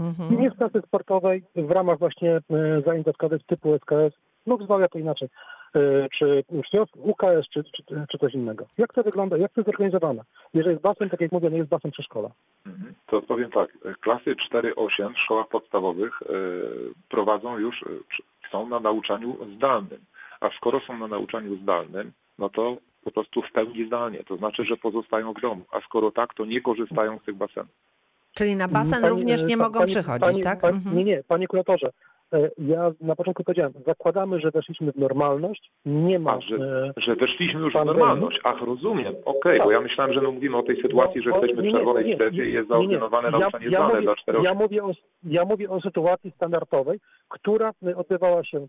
Mhm. nie z klasy sportowej w ramach właśnie e, zajęć dodatkowych typu SKS lub zwał jako inaczej, e, czy UKS, czy, czy, czy coś innego. Jak to wygląda, jak to jest zorganizowane? Jeżeli jest basen, tak jak mówię, nie jest basen przedszkola. Mhm. To powiem tak, klasy 4-8 w szkołach podstawowych e, prowadzą już, e, są na nauczaniu zdalnym. A skoro są na nauczaniu zdalnym, no to po prostu w pełni zdalnie. To znaczy, że pozostają w domu. A skoro tak, to nie korzystają z tych basenów. Czyli na basen Pani- również nie pa- mogą pani- przychodzić, pani- tak? pani- Mhm. Nie, nie, panie kuratorze. E, Ja na początku powiedziałem, zakładamy, że weszliśmy w normalność, nie ma... A, że, e, że weszliśmy już w Pan normalność. Ach, rozumiem. Okej, bo Tak. ja myślałem, że my mówimy o tej sytuacji, że bo- jesteśmy w czerwonej nie, strefie i jest zaordynowane Ja- nauczanie ja zdalne mówię- dla 4 Ja mówię, o, ja mówię o sytuacji standardowej, która e, odbywała się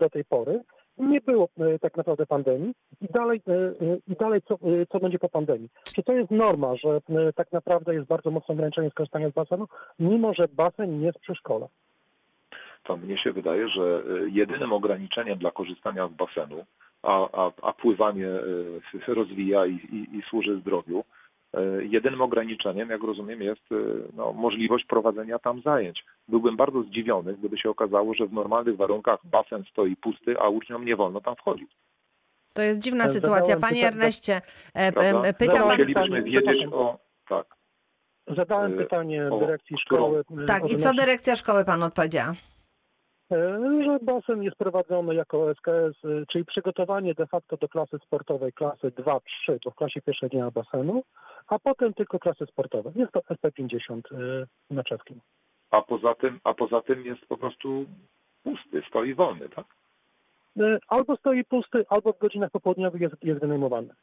do tej pory. Nie było tak naprawdę pandemii i dalej, i dalej co, co będzie po pandemii. Czy to jest norma, że tak naprawdę jest bardzo mocne ograniczenie skorzystania z basenu, mimo że basen nie jest przy szkole? To mnie się wydaje, że y, jedynym ograniczeniem dla korzystania z basenu, a, a, a pływanie y, rozwija i, i, i służy zdrowiu, y, jedynym ograniczeniem, jak rozumiem, jest no, możliwość prowadzenia tam zajęć. Byłbym bardzo zdziwiony, gdyby się okazało, że w normalnych warunkach basen stoi pusty, a uczniom nie wolno tam wchodzić. To jest dziwna Zadałem sytuacja. Panie pyta- Erneście, e, Prawda? e, pyta Zadałem pan... Chcielibyśmy pytanie, wiedzieć o... Tak. Zadałem E, pytanie o dyrekcji szkoły. e, Tak, i co dyrekcja szkoły pan odpowiedziała? E, że basen jest prowadzony jako SKS, e, czyli przygotowanie de facto do klasy sportowej klasy 2-3, bo w klasie pierwszej nie ma basenu, a potem tylko klasy sportowe. Jest to SP50 e, na czeskim. A poza tym, a poza tym jest po prostu pusty, stoi wolny, tak? Albo stoi pusty, albo w godzinach popołudniowych jest, jest wynajmowany.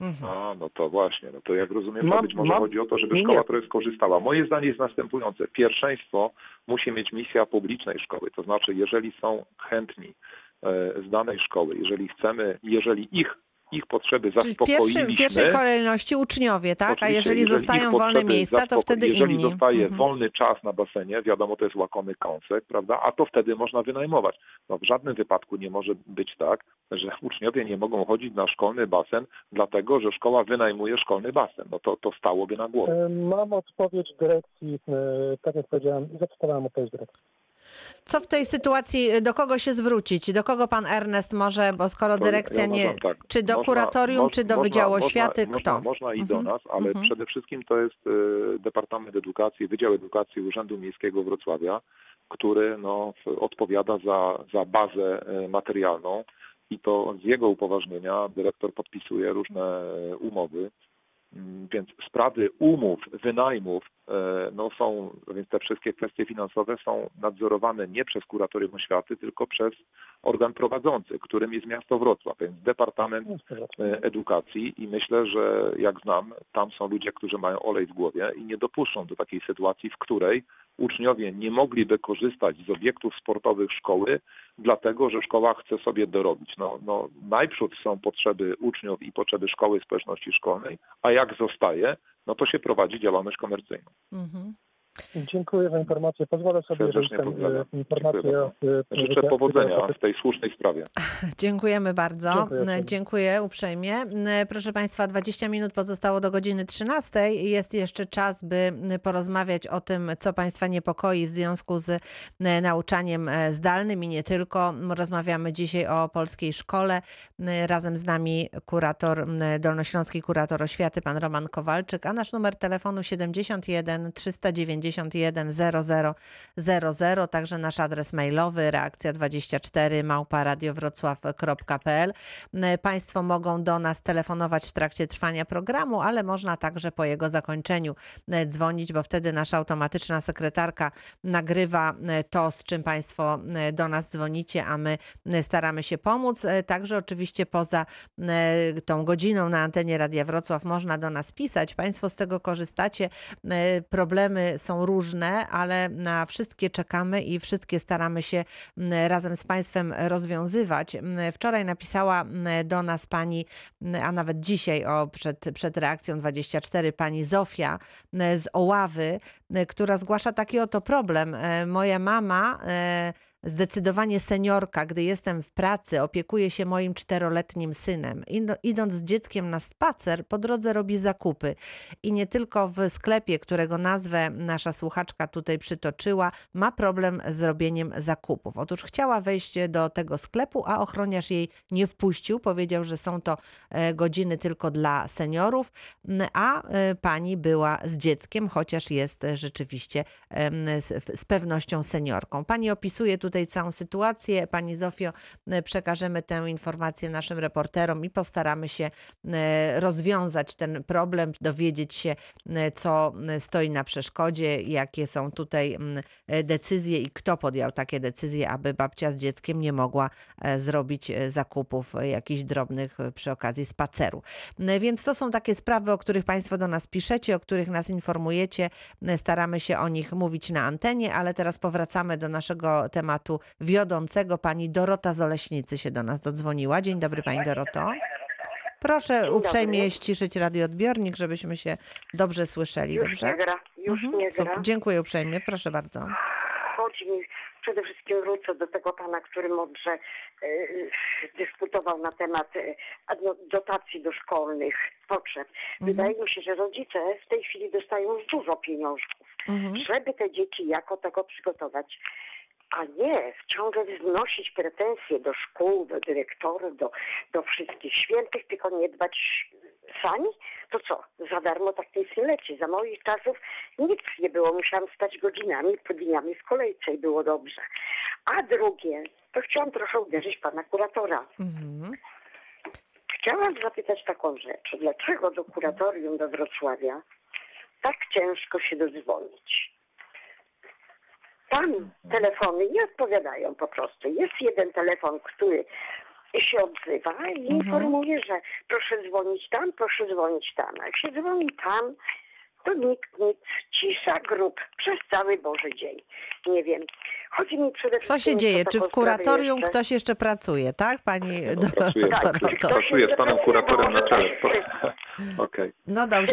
Mhm. A, no to właśnie, no to jak rozumiem, to Mam- być może mam- chodzi o to, żeby nie, szkoła nie. trochę skorzystała. Moje zdanie jest następujące. Pierwszeństwo musi mieć misja publicznej szkoły, to znaczy jeżeli są chętni e, z danej szkoły, jeżeli chcemy, jeżeli ich, ich potrzeby Czyli w, pierwszym, zaspokoiliśmy, w pierwszej kolejności uczniowie, tak? A Oczywiście, jeżeli, ich zostają wolne miejsca, to wtedy jeżeli inni. zostaje Mhm. wolny czas na basenie, wiadomo, to jest łakomy kąsek, prawda? A to wtedy można wynajmować. No, w żadnym wypadku nie może być tak, że uczniowie nie mogą chodzić na szkolny basen, dlatego że szkoła wynajmuje szkolny basen. No to, to stałoby na głowie. E, Mam odpowiedź dyrekcji, e, tak jak powiedziałem, zacytowałem odpowiedź dyrekcji. Co w tej sytuacji, do kogo się zwrócić? Do kogo pan Ernest może, bo skoro To dyrekcja ja nie... uważam tak. Czy do Można- kuratorium, moż- czy do można- Wydziału Oświaty? Można, Kto? można i Mhm. do nas, ale Mhm. przede wszystkim to jest e, Departament Edukacji, Wydział Edukacji Urzędu Miejskiego Wrocławia, który no, odpowiada za, za bazę e, materialną i to z jego upoważnienia dyrektor podpisuje różne umowy. Mm, Więc sprawy umów, wynajmów, no są, więc te wszystkie kwestie finansowe są nadzorowane nie przez kuratorium oświaty, tylko przez organ prowadzący, którym jest miasto Wrocław, więc Departament No, e, Edukacji i myślę, że jak znam, tam są ludzie, którzy mają olej w głowie i nie dopuszczą do takiej sytuacji, w której uczniowie nie mogliby korzystać z obiektów sportowych szkoły, dlatego że szkoła chce sobie dorobić. No, no, najprzód są potrzeby uczniów i potrzeby szkoły społeczności szkolnej, a jak zostaje, no to się prowadzi działalność komercyjną. Mhm. Dziękuję za informację. Pozwolę sobie, że Serdecznie tę pozdrawiam. e, informację... E, Życzę e, powodzenia w tej słusznej sprawie. Dziękujemy bardzo. Dziękuję Dziękuję, uprzejmie. E, Proszę Państwa, 20 minut pozostało do godziny 13. Jest jeszcze czas, by porozmawiać o tym, co Państwa niepokoi w związku z e, nauczaniem e, zdalnym i nie tylko. Rozmawiamy dzisiaj o polskiej szkole. E, Razem z nami kurator, dolnośląski kurator oświaty, pan Roman Kowalczyk, a nasz numer telefonu 71 391 0000, także nasz adres mailowy reakcja24 małparadiowrocław.pl. Państwo mogą do nas telefonować w trakcie trwania programu, ale można także po jego zakończeniu dzwonić, bo wtedy nasza automatyczna sekretarka nagrywa to, z czym Państwo do nas dzwonicie, a my staramy się pomóc. E, Także oczywiście poza tą godziną na antenie Radia Wrocław można do nas pisać. Państwo z tego korzystacie. Problemy są różne, ale na wszystkie czekamy i wszystkie staramy się m, razem z Państwem rozwiązywać. M, Wczoraj napisała m, do nas pani, a nawet dzisiaj o, przed, przed reakcją 24, pani Zofia z Oławy, która zgłasza taki oto problem. E, Moja mama e, Zdecydowanie seniorka, gdy jestem w pracy, opiekuje się moim czteroletnim synem. Ido- Idąc z dzieckiem na spacer, po drodze robi zakupy. I nie tylko w sklepie, którego nazwę nasza słuchaczka tutaj przytoczyła, ma problem z robieniem zakupów. Otóż chciała wejść do tego sklepu, a ochroniarz jej nie wpuścił. Powiedział, że są to e, godziny tylko dla seniorów, a e, pani była z dzieckiem, chociaż jest rzeczywiście z, pewnością seniorką. Pani opisuje tutaj całą sytuację. Pani Zofio, e, przekażemy tę informację naszym reporterom i postaramy się e, rozwiązać ten problem, dowiedzieć się, e, co stoi na przeszkodzie, jakie są tutaj decyzje i kto podjął takie decyzje, aby babcia z dzieckiem nie mogła zrobić zakupów jakichś drobnych przy okazji spaceru. Więc to są takie sprawy, o których Państwo do nas piszecie, o których nas informujecie. Staramy się o nich mówić na antenie, ale teraz powracamy do naszego tematu wiodącego. Pani Dorota z Oleśnicy się do nas dodzwoniła. Dzień dobry Pani Doroto. Proszę uprzejmie ściszyć radioodbiornik, żebyśmy się dobrze słyszeli, Już dobrze? nie gra, już Mhm, nie gra. Dziękuję uprzejmie, proszę bardzo. Chodzi mi, przede wszystkim wrócę do tego pana, który mądrze e, dyskutował na temat no, dotacji do szkolnych potrzeb. Wydaje mi się, że rodzice w tej chwili dostają już dużo pieniążków, Mhm. żeby te dzieci jako tego przygotować. A nie ciągle wznosić pretensje do szkół, do dyrektorów, do, do wszystkich świętych, tylko nie dbać sami? To co, za darmo tak nic nie leci. Za moich czasów nic nie było. Musiałam stać godzinami dniami w kolejce i było dobrze. A drugie, to chciałam trochę uderzyć pana kuratora. Mhm. Chciałam zapytać taką rzecz. Dlaczego do kuratorium do Wrocławia tak ciężko się dodzwonić? Tam telefony nie odpowiadają po prostu. Jest jeden telefon, który się odzywa i Mhm. informuje, że proszę dzwonić tam, proszę dzwonić tam. A jak się dzwoni tam, to nikt nic, cisza grup przez cały Boży dzień. Nie wiem. Chodzi mi przede wszystkim... Co się dzieje? Czy w kuratorium sprawę ktoś jeszcze pracuje, tak, pani No, do- pracuję, Tak, ktoś- pracuję z panem kuratorem na czele. Okej. No dobrze,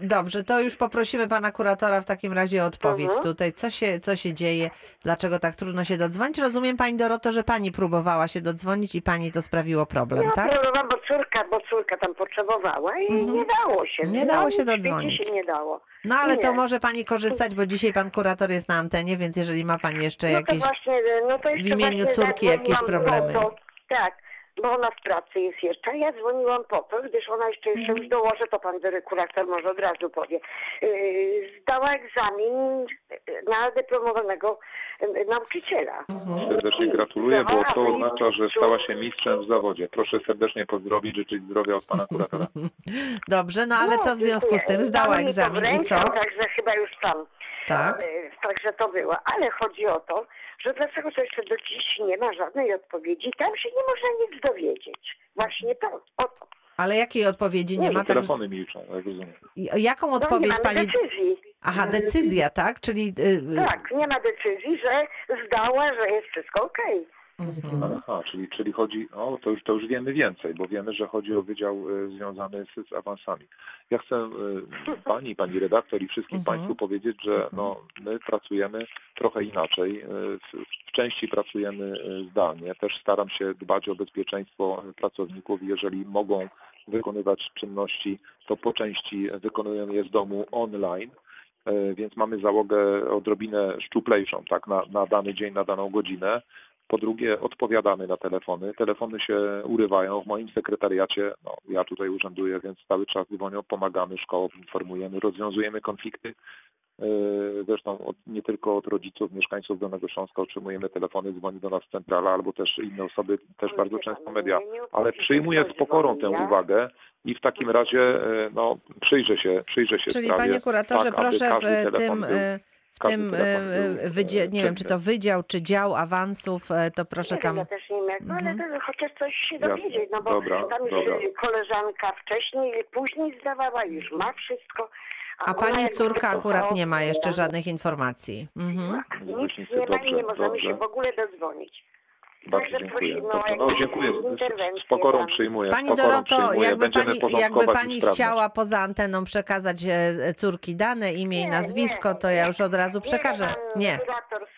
dobrze, to już poprosimy pana kuratora w takim razie o odpowiedź Mhm. tutaj. Co się, co się dzieje? Dlaczego tak trudno się dodzwonić? Rozumiem pani Doroto, że pani próbowała się dodzwonić i pani to sprawiło problem, No, tak? próbowałam, bo córka, bo córka tam potrzebowała i Mhm. nie dało się. Nie dało się No, nic dodzwonić. się nie dało. No ale to może pani korzystać, bo dzisiaj pan kurator jest na antenie, więc jeżeli ma pani jeszcze No jakieś... właśnie, no w imieniu córki jakieś zadzwoniłam problemy. To, tak, bo ona w pracy jest jeszcze. a Ja dzwoniłam po to, gdyż ona jeszcze, jeszcze już dołożę, to pan kurator może od razu powie. Yy, zdała egzamin na dyplomowanego yy, nauczyciela. Mhm. Serdecznie gratuluję, bo to oznacza, że stała się mistrzem w zawodzie. Proszę serdecznie pozdrowić, życzyć zdrowia od pana kuratora. Dobrze, no ale co w związku z tym? Zdała egzamin i co? Także chyba już tam. Tak? E, Także to było. Ale chodzi o to, że dlaczego to jeszcze do dziś nie ma żadnej odpowiedzi. Tam się nie można nic dowiedzieć. Właśnie to, o to. Ale jakiej odpowiedzi nie Nie, ma? Tak, Telefony milczą, jak rozumiem. jaką No, nie odpowiedź mamy pani... decyzji. Aha, decyzja, tak? Czyli... y, y, Tak, nie ma decyzji, że zdała, że jest wszystko okej. Mhm. Aha, czyli, czyli chodzi, o, to już, to już wiemy więcej, bo wiemy, że chodzi o wydział y, związany z, z awansami. Ja chcę y, pani, pani redaktor i wszystkim Mhm. państwu powiedzieć, że no, my pracujemy trochę inaczej. Y, W, w części pracujemy zdalnie. Też staram się dbać o bezpieczeństwo pracowników. Jeżeli mogą wykonywać czynności, to po części wykonujemy je z domu online. Więc mamy załogę odrobinę szczuplejszą, tak, na, na dany dzień, na daną godzinę. Po drugie, odpowiadamy na telefony. Telefony się urywają. W moim sekretariacie, no, ja tutaj urzęduję, więc cały czas dzwonią, pomagamy szkołom, informujemy, rozwiązujemy konflikty. Yy, Zresztą od, nie tylko od rodziców, mieszkańców Dolnego Śląska otrzymujemy telefony, dzwoni do nas centrala albo też inne osoby, też bardzo często media. Ale przyjmuję z pokorą tę uwagę i w takim razie yy, no, przyjrzę się, przyjrzę się Czyli sprawie, panie kuratorze, tak, aby proszę w tym... był- y, tym telefon y, był, wydzie, e, nie wiem, czy to wydział, czy dział awansów, e, to proszę nie tam... wiem, ja też nie wiem no, Mhm. ale to chociaż coś się dowiedzieć, no bo Dobra, tam już dobra. koleżanka wcześniej, później zdawała, już ma wszystko. A pani córka akurat nie ma jeszcze no, żadnych informacji. Mhm. Nic Wyjaśnijcie, nie ma i nie możemy dobrze. się w ogóle dodzwonić. Bardzo Także dziękuję. No dziękuję. Z pokorą tam. przyjmuję. Pani pokorą Doroto, przyjmuję. jakby Będziemy pani, jakby i pani chciała poza anteną przekazać e, córki dane, imię i Nie, nazwisko, nie, to ja już od razu przekażę. Nie.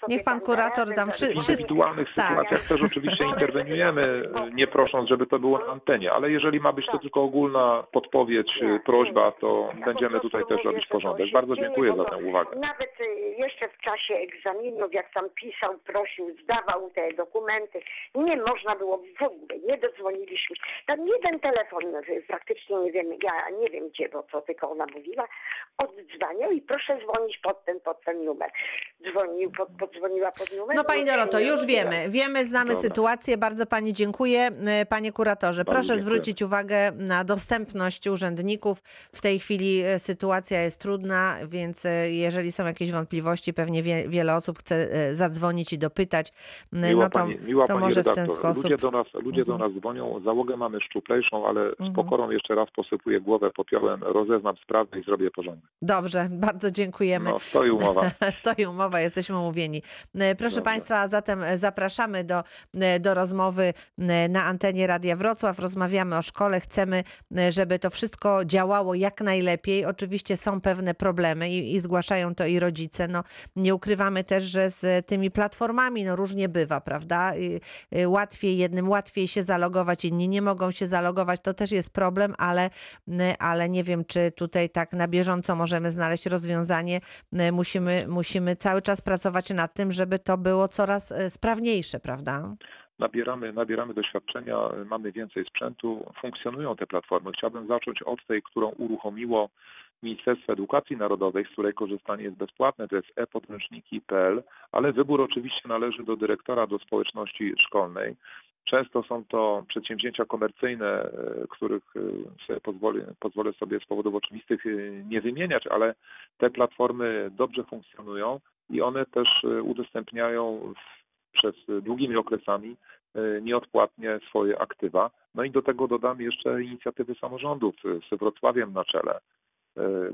Niech pan kurator da tam radę, wszy- żeby- W wszystko- indywidualnych tak. sytuacjach też oczywiście interweniujemy, nie prosząc, żeby to było na antenie, ale jeżeli ma być to Tak. tylko ogólna podpowiedź, Nie, prośba, nie. to będziemy tutaj też robić porządek. Bardzo dziękuję za tę uwagę. Nawet y, jeszcze w czasie egzaminów, jak tam pisał, prosił, zdawał te dokumenty, nie można było w ogóle, nie dodzwoniliśmy. Tam jeden telefon, y, praktycznie nie wiem, ja nie wiem gdzie, bo co tylko ona mówiła, oddzwaniał i proszę dzwonić pod ten, pod ten numer. Dzwonił, pod, podzwoniła pod numer. No pani nic się Doroto, już wiemy, wiemy, znamy Dobra. sytuację. Bardzo pani dziękuję. E, Panie kuratorze, Bardzo proszę dziękuję. zwrócić uwagę na dostępność urzędników. W tej chwili e, sytuacja jest trudna, więc jeżeli są jakieś wątpliwości, pewnie wie, wiele osób chce zadzwonić i dopytać. Miła No to, pani, miła to pani może w redaktor. ten sposób. Ludzie do nas, ludzie do Mhm. nas dzwonią, załogę mamy szczuplejszą, ale Mhm. z pokorą jeszcze raz posypuję głowę popiołem, rozeznam sprawę i zrobię porządek. Dobrze, bardzo dziękujemy. No, stoi umowa. Stoi umowa, jesteśmy umówieni. Proszę Dobrze. Państwa, zatem zapraszamy do, do rozmowy na antenie Radia Wrocław. Rozmawiamy o szkole. Chcemy, żeby to wszystko działało jak najlepiej. Oczywiście są pewne problemy i, i zgłaszają to i rodzice. No, nie ukrywamy też, że z tymi platformami no, różnie bywa, prawda? I, Łatwiej, jednym łatwiej się zalogować, inni nie mogą się zalogować. To też jest problem, ale, y, ale nie wiem, czy tutaj tak na bieżąco możemy znaleźć rozwiązanie. Y, Musimy, musimy cały czas pracować nad tym, żeby to było coraz y, sprawniejsze, prawda? Nabieramy, nabieramy doświadczenia, mamy więcej sprzętu, funkcjonują te platformy. Chciałbym zacząć od tej, którą uruchomiło Ministerstwo Edukacji Narodowej, z której korzystanie jest bezpłatne, to jest e-podręczniki.pl, ale wybór oczywiście należy do dyrektora, do społeczności szkolnej. Często są to przedsięwzięcia komercyjne, e, których e, sobie pozwolę, pozwolę sobie z powodów oczywistych e, nie wymieniać, ale te platformy dobrze funkcjonują i one też udostępniają przez długimi okresami nieodpłatnie swoje aktywa. No i do tego dodam jeszcze inicjatywy samorządów z Wrocławiem na czele,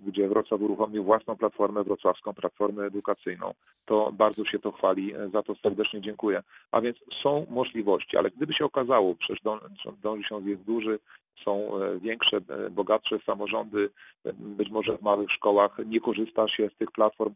gdzie Wrocław uruchomił własną platformę wrocławską, platformę edukacyjną. To bardzo się to chwali, za to serdecznie dziękuję. A więc są możliwości, ale gdyby się okazało, przecież dąży się jest duży, są większe, bogatsze samorządy, być może w małych szkołach nie korzysta się z tych platform,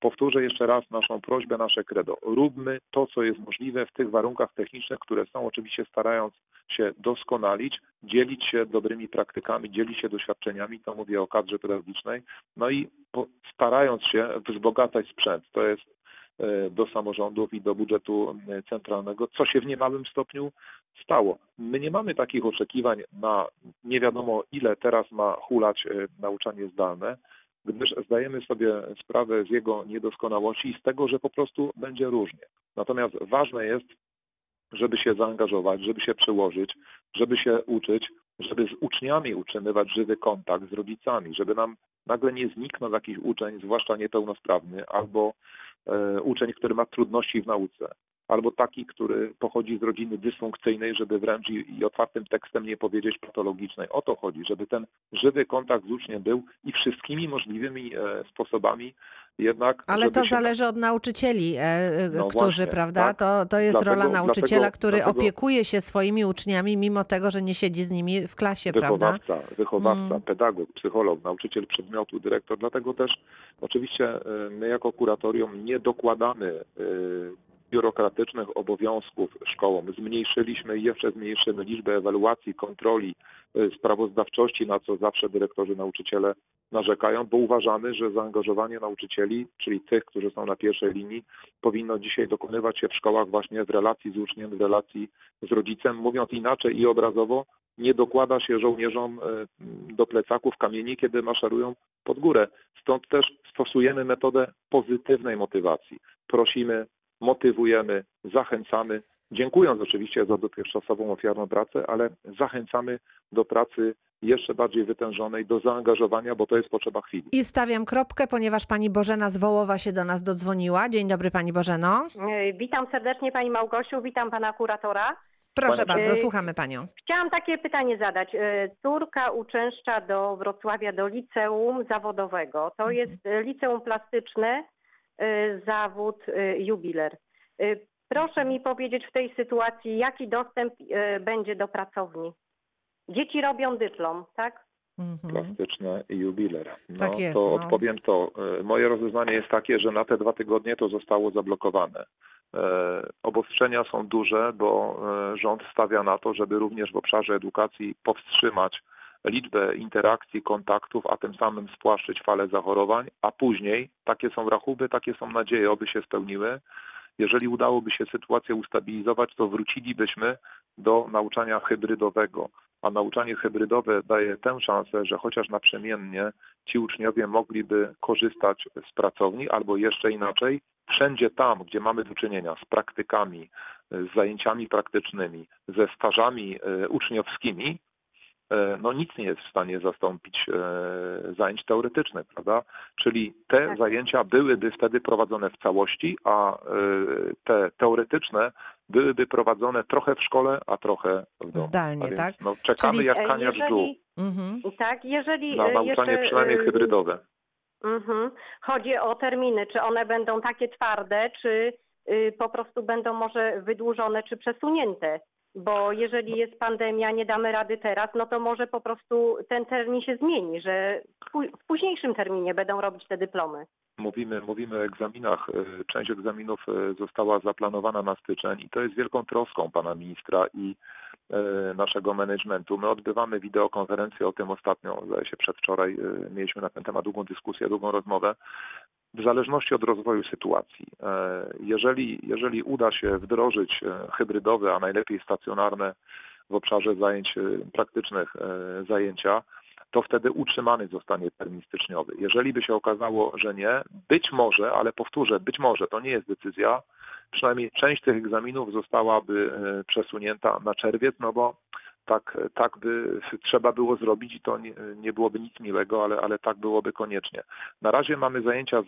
Powtórzę jeszcze raz naszą prośbę, nasze credo. Róbmy to, co jest możliwe w tych warunkach technicznych, które są, oczywiście starając się doskonalić, dzielić się dobrymi praktykami, dzielić się doświadczeniami, to mówię o kadrze pedagogicznej, no i starając się wzbogacać sprzęt. To jest e, do samorządów i do budżetu e, centralnego, co się w niemałym stopniu stało. My nie mamy takich oczekiwań na nie wiadomo ile teraz ma hulać e, nauczanie zdalne gdyż zdajemy sobie sprawę z jego niedoskonałości i z tego, że po prostu będzie różnie. Natomiast ważne jest, żeby się zaangażować, żeby się przełożyć, żeby się uczyć, żeby z uczniami utrzymywać żywy kontakt z rodzicami, żeby nam nagle nie zniknął jakiś uczeń, zwłaszcza niepełnosprawny, albo e, uczeń, który ma trudności w nauce albo taki, który pochodzi z rodziny dysfunkcyjnej, żeby wręcz i, i, otwartym tekstem nie powiedzieć patologicznej. O to chodzi, żeby ten żywy kontakt z uczniem był i wszystkimi możliwymi e, sposobami jednak. Ale to się... zależy od nauczycieli, e, e no którzy, właśnie, prawda? Tak? To, to jest dlatego, rola nauczyciela, dlatego, który dlatego... opiekuje się swoimi uczniami, mimo tego, że nie siedzi z nimi w klasie, wychowawca, prawda? Wychowawca, mm. pedagog, psycholog, nauczyciel przedmiotu, dyrektor. Dlatego też oczywiście e, my jako kuratorium nie dokładamy biurokratycznych obowiązków szkołom. Zmniejszyliśmy i jeszcze zmniejszymy liczbę ewaluacji, kontroli, y, sprawozdawczości, na co zawsze dyrektorzy, nauczyciele narzekają, bo uważamy, że zaangażowanie nauczycieli, czyli tych, którzy są na pierwszej linii, powinno dzisiaj dokonywać się w szkołach właśnie w relacji z uczniem, w relacji z rodzicem. Mówiąc inaczej i obrazowo, nie dokłada się żołnierzom y, do plecaków kamieni, kiedy maszerują pod górę. Stąd też stosujemy metodę pozytywnej motywacji. Prosimy motywujemy, zachęcamy, dziękując oczywiście za dotychczasową ofiarną pracę, ale zachęcamy do pracy jeszcze bardziej wytężonej, do zaangażowania, bo to jest potrzeba chwili. I stawiam kropkę, ponieważ pani Bożena z Wołowa się do nas dodzwoniła. Dzień dobry pani Bożeno. E, witam serdecznie pani Małgosiu, witam pana kuratora. Proszę Pani... bardzo, słuchamy panią. Chciałam takie pytanie zadać. E, córka uczęszcza do Wrocławia, do liceum zawodowego. To mhm. jest liceum plastyczne zawód y, jubiler. Y, proszę mi powiedzieć w tej sytuacji, jaki dostęp będzie do pracowni? Dzieci robią dyplom, tak? Mhm. Plastyczne i jubiler. No, tak jest, to no. odpowiem to. Moje rozeznanie jest takie, że na te dwa tygodnie to zostało zablokowane. Obostrzenia są duże, bo rząd stawia na to, żeby również w obszarze edukacji powstrzymać liczbę interakcji, kontaktów, a tym samym spłaszczyć falę zachorowań, a później, takie są rachuby, takie są nadzieje, oby się spełniły, jeżeli udałoby się sytuację ustabilizować, to wrócilibyśmy do nauczania hybrydowego. A nauczanie hybrydowe daje tę szansę, że chociaż naprzemiennie ci uczniowie mogliby korzystać z pracowni, albo jeszcze inaczej, wszędzie tam, gdzie mamy do czynienia z praktykami, z zajęciami praktycznymi, ze stażami e, uczniowskimi, no nic nie jest w stanie zastąpić e, zajęć teoretycznych, prawda? Czyli te tak. zajęcia byłyby wtedy prowadzone w całości, a e, te teoretyczne byłyby prowadzone trochę w szkole, a trochę w domu. Zdalnie, więc, tak? No, czekamy Czyli, jak kania w dół. Mhm. Tak, jeżeli... Na nauczanie jeszcze, przynajmniej hybrydowe. Mhm. Chodzi o terminy, czy one będą takie twarde, czy y, po prostu będą może wydłużone, czy przesunięte bo jeżeli jest pandemia, nie damy rady teraz, no to może po prostu ten termin się zmieni, że w późniejszym terminie będą robić te dyplomy. Mówimy, mówimy o egzaminach. E, część egzaminów e, została zaplanowana na styczeń i to jest wielką troską pana ministra i naszego managementu. My odbywamy wideokonferencję o tym ostatnio, zdaje się przedwczoraj mieliśmy na ten temat długą dyskusję, długą rozmowę w zależności od rozwoju sytuacji. E, jeżeli, jeżeli uda się wdrożyć e, hybrydowe, a najlepiej stacjonarne w obszarze zajęć e, praktycznych zajęcia, to wtedy utrzymany zostanie termin styczniowy. Jeżeli by się okazało, że nie, być może, ale powtórzę, być może to nie jest decyzja, przynajmniej część tych egzaminów zostałaby przesunięta na czerwiec, no bo tak, tak by trzeba było zrobić i to nie, nie, byłoby nic miłego, ale, ale tak byłoby koniecznie. Na razie mamy zajęcia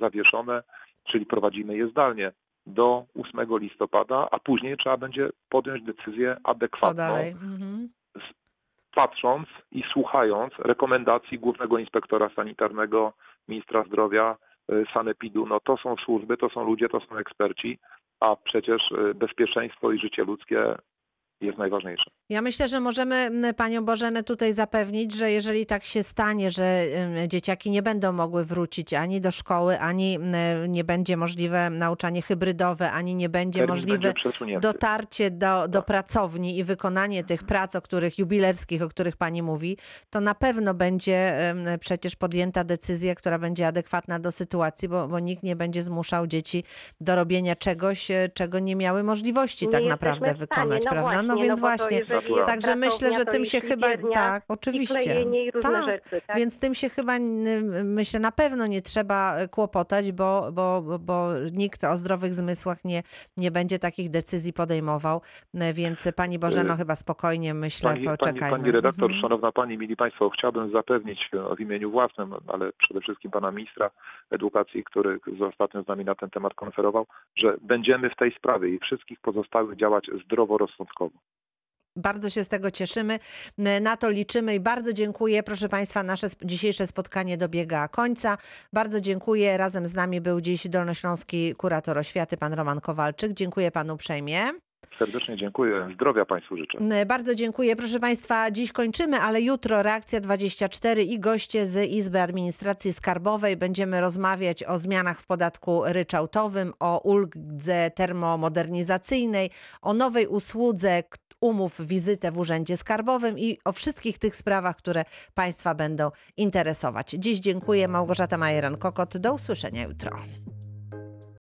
zawieszone, czyli prowadzimy je zdalnie. do 8 listopada, a później trzeba będzie podjąć decyzję Co adekwatną, dalej? Mhm. patrząc i słuchając rekomendacji Głównego Inspektora Sanitarnego, Ministra Zdrowia, Sanepidu. No to są służby, to są ludzie, to są eksperci, a przecież y, bezpieczeństwo i życie ludzkie jest najważniejsze. Ja myślę, że możemy panią Bożenę tutaj zapewnić, że jeżeli tak się stanie, że dzieciaki nie będą mogły wrócić ani do szkoły, ani nie będzie możliwe nauczanie hybrydowe, ani nie będzie Termin możliwe będzie dotarcie do, do Tak. pracowni i wykonanie tych prac, o których jubilerskich, o których pani mówi, to na pewno będzie przecież podjęta decyzja, która będzie adekwatna do sytuacji, bo, bo nikt nie będzie zmuszał dzieci do robienia czegoś, e, czego nie miały możliwości Nie tak no naprawdę stanie, wykonać, no prawda? Właśnie, no więc właśnie. jest Także myślę, że tym się chyba tak, oczywiście. klejenie i różne Tak, rzeczy, tak? Więc tym się chyba myślę na pewno nie trzeba e, kłopotać, bo, bo, bo- bo nikt o zdrowych zmysłach nie, nie będzie takich decyzji podejmował. E, Więc pani Bożeno Y, chyba spokojnie myślę, Pani, pani, poczekajmy. pani redaktor, Mhm. szanowna pani, mili państwo, chciałbym zapewnić e, w imieniu własnym, ale przede wszystkim pana ministra edukacji, który ostatnio z nami na ten temat konferował, że będziemy w tej sprawie i wszystkich pozostałych działać zdroworozsądkowo. Bardzo się z tego cieszymy, N- na to liczymy i bardzo dziękuję. Proszę Państwa, nasze dzisiejsze spotkanie dobiega końca. Bardzo dziękuję. Razem z nami był dziś dolnośląski kurator oświaty, pan Roman Kowalczyk. Dziękuję panu uprzejmie. Serdecznie dziękuję. Zdrowia państwu życzę. N- Bardzo dziękuję. Proszę Państwa, dziś kończymy, ale jutro Reakcja 24 i goście z Izby Administracji Skarbowej. Będziemy rozmawiać o zmianach w podatku ryczałtowym, o uldze termomodernizacyjnej, o nowej usłudze umów wizytę w Urzędzie Skarbowym i o wszystkich tych sprawach, które Państwa będą interesować. Dziś dziękuję. Małgorzata Majeran-Kokot. Do usłyszenia jutro.